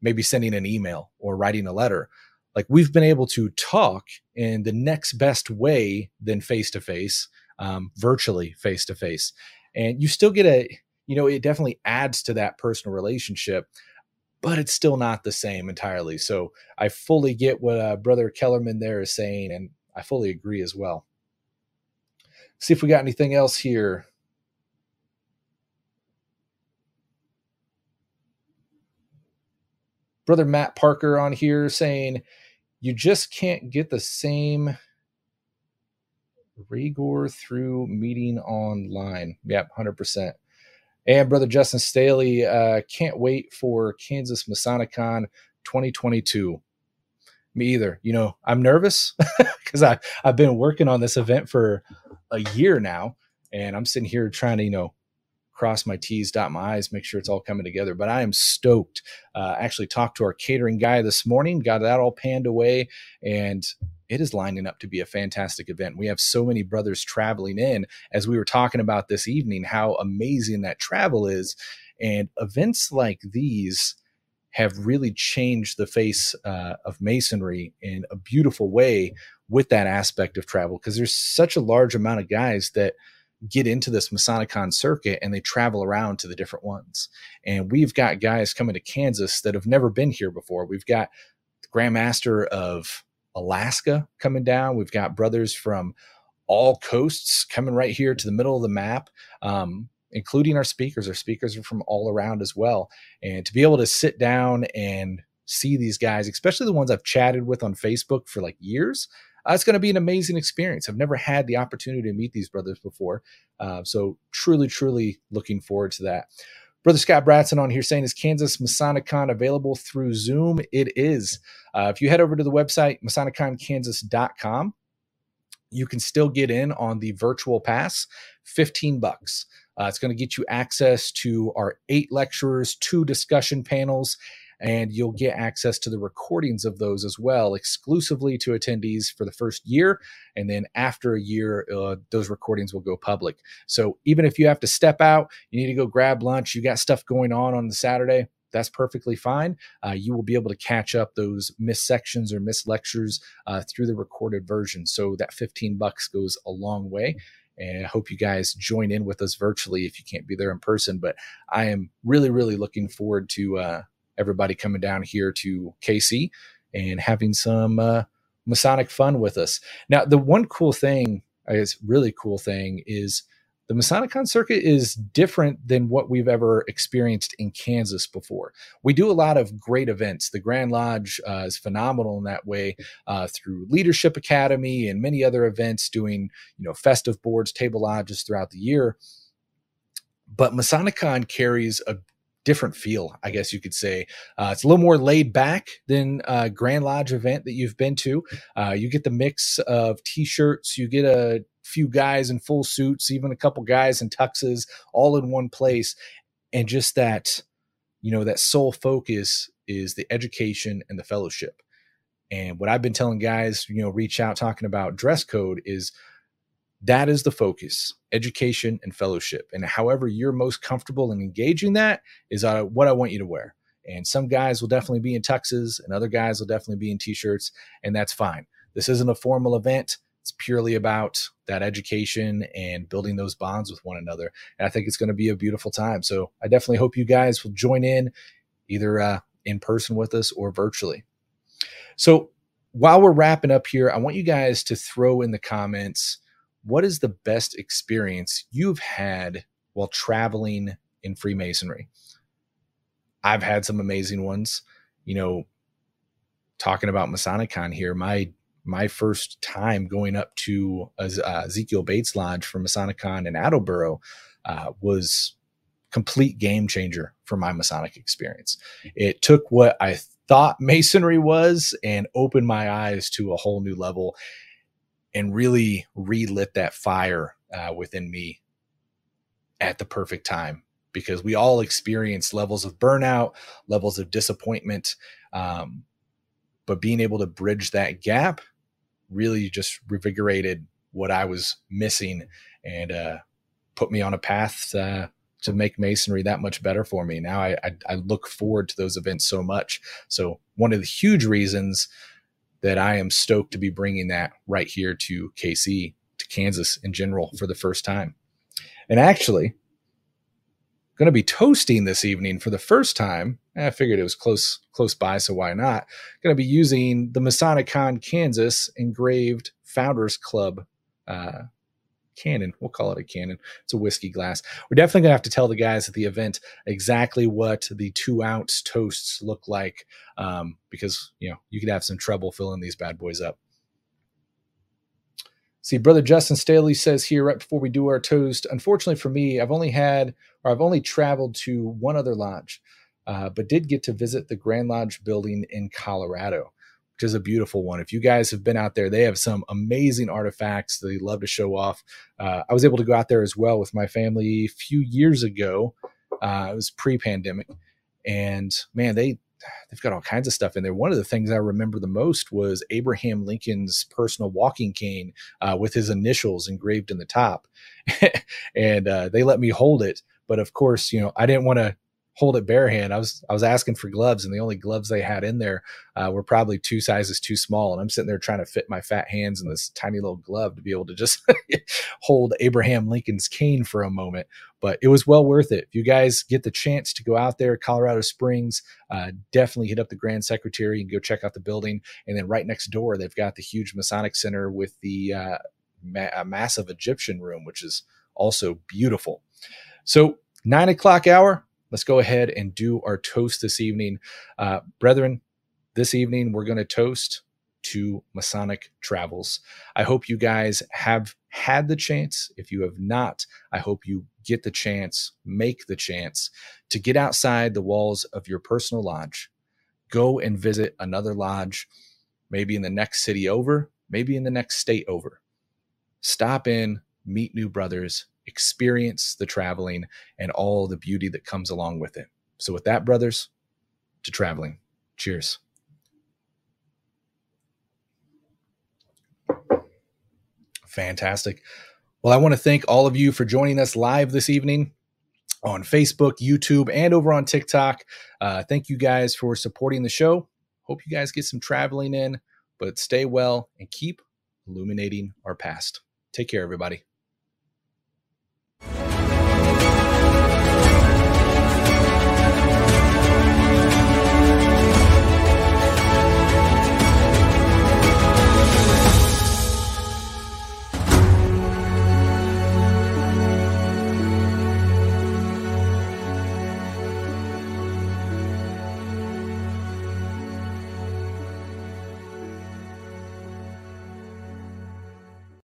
maybe sending an email or writing a letter. Like we've been able to talk in the next best way than face to face virtually face to face and you still get a you know it definitely adds to that personal relationship but it's still not the same entirely. So i fully get what uh, brother kellerman there is saying and i fully agree as well see if we got anything else here brother Matt Parker on here saying you just can't get the same rigor through meeting online. Yep, 100%. And brother Justin Staley, uh, can't wait for Kansas Masonicon 2022. Me either. You know, I'm nervous *laughs* because I I've been working on this event for a year now, and I'm sitting here trying to you know cross my T's, dot my I's, make sure it's all coming together. But I am stoked. Uh, actually, talked to our catering guy this morning, got that all panned away, and it is lining up to be a fantastic event. We have so many brothers traveling in, as we were talking about this evening, how amazing that travel is. And events like these have really changed the face uh, of masonry in a beautiful way with that aspect of travel because there's such a large amount of guys that get into this Masonicon circuit and they travel around to the different ones. And we've got guys coming to Kansas that have never been here before. We've got Grandmaster of Alaska coming down. We've got brothers from all coasts coming right here to the middle of the map. Um, including our speakers. Our speakers are from all around as well. And to be able to sit down and see these guys, especially the ones I've chatted with on Facebook for like years, uh, it's going to be an amazing experience. I've never had the opportunity to meet these brothers before. Uh, so truly, truly looking forward to that. Brother Scott Bratson on here saying, is Kansas Masonicon available through Zoom? It is. Uh, if you head over to the website, MasoniconKansas.com, you can still get in on the virtual pass, 15 bucks. Uh, it's going to get you access to our eight lecturers, two discussion panels, and you'll get access to the recordings of those as well, exclusively to attendees for the first year. And then after a year, uh, those recordings will go public. So even if you have to step out, you need to go grab lunch, you got stuff going on on the Saturday, that's perfectly fine. Uh, you will be able to catch up those missed sections or missed lectures uh, through the recorded version. So that 15 bucks goes a long way. And I hope you guys join in with us virtually if you can't be there in person. But I am really, really looking forward to uh, everybody coming down here to KC and having some uh, Masonic fun with us. Now, the one cool thing, I guess, really cool thing is the Masonicon circuit is different than what we've ever experienced in Kansas before. We do a lot of great events. The Grand Lodge uh, is phenomenal in that way uh, through Leadership Academy and many other events, doing you know festive boards, table lodges throughout the year. But Masonicon carries a different feel, I guess you could say. Uh, it's a little more laid back than a Grand Lodge event that you've been to. Uh, you get the mix of t-shirts, you get a few guys in full suits, even a couple guys in tuxes, all in one place, and just that, you know, that sole focus is the education and the fellowship. And what I've been telling guys, you know, reach out talking about dress code is that is the focus education and fellowship. And however you're most comfortable in engaging that is uh, what i want you to wear. And some guys will definitely be in tuxes and other guys will definitely be in t-shirts and that's fine. This isn't a formal event it's purely about that education and building those bonds with one another and i think it's going to be a beautiful time so i definitely hope you guys will join in either uh, in person with us or virtually so while we're wrapping up here i want you guys to throw in the comments what is the best experience you've had while traveling in Freemasonry? I've had some amazing ones. You know, talking about Masonicon here, my my first time going up to uh, Ezekiel Bates Lodge for Masonicon in Attleboro uh, was complete game changer for my Masonic experience. It took what I thought Masonry was and opened my eyes to a whole new level and really relit that fire uh, within me at the perfect time because we all experience levels of burnout, levels of disappointment. Um, but being able to bridge that gap really just revigorated what I was missing and uh, put me on a path uh, to make masonry that much better for me. Now I, I, I look forward to those events so much. So one of the huge reasons that I am stoked to be bringing that right here to KC, to Kansas in general for the first time. And actually, going to be toasting this evening for the first time. I figured it was close close by, so why not? Going to be using the Masonicon Kansas engraved Founders Club uh, cannon. We'll call it a cannon. It's a whiskey glass. We're definitely going to have to tell the guys at the event exactly what the two ounce toasts look like um, because, you know, you could have some trouble filling these bad boys up. See, brother Justin Staley says here right before we do our toast. Unfortunately for me, I've only had or I've only traveled to one other lodge, uh, but did get to visit the Grand Lodge building in Colorado which is a beautiful one. If you guys have been out there, they have some amazing artifacts they love to show off. Uh, I was able to go out there as well with my family a few years ago. Uh, it was pre-pandemic, and man, they they've got all kinds of stuff in there. One of the things I remember the most was Abraham Lincoln's personal walking cane uh, with his initials engraved in the top, *laughs* and uh, they let me hold it. But of course, you know, I didn't want to hold it bare hand. I was I was asking for gloves, and the only gloves they had in there uh, were probably two sizes too small. And I'm sitting there trying to fit my fat hands in this tiny little glove to be able to just *laughs* hold Abraham Lincoln's cane for a moment. But it was well worth it. If you guys get the chance to go out there, Colorado Springs, uh, definitely hit up the Grand Secretary and go check out the building. And then right next door, they've got the huge Masonic Center with the uh, ma- massive Egyptian room, which is also beautiful. So nine o'clock hour let's go ahead and do our toast this evening. Uh, brethren, this evening we're going to toast to Masonic Travels. I hope you guys have had the chance. If you have not, I hope you get the chance, make the chance to get outside the walls of your personal lodge. Go and visit another lodge, maybe in the next city over, maybe in the next state over. Stop in, meet new brothers, experience the traveling and all the beauty that comes along with it. So, with that, brothers, to traveling. Cheers. Fantastic. Well, I want to thank all of you for joining us live this evening on Facebook, YouTube, and over on TikTok. Uh, thank you guys for supporting the show. Hope you guys get some traveling in, but stay well and keep illuminating our past. Take care, everybody.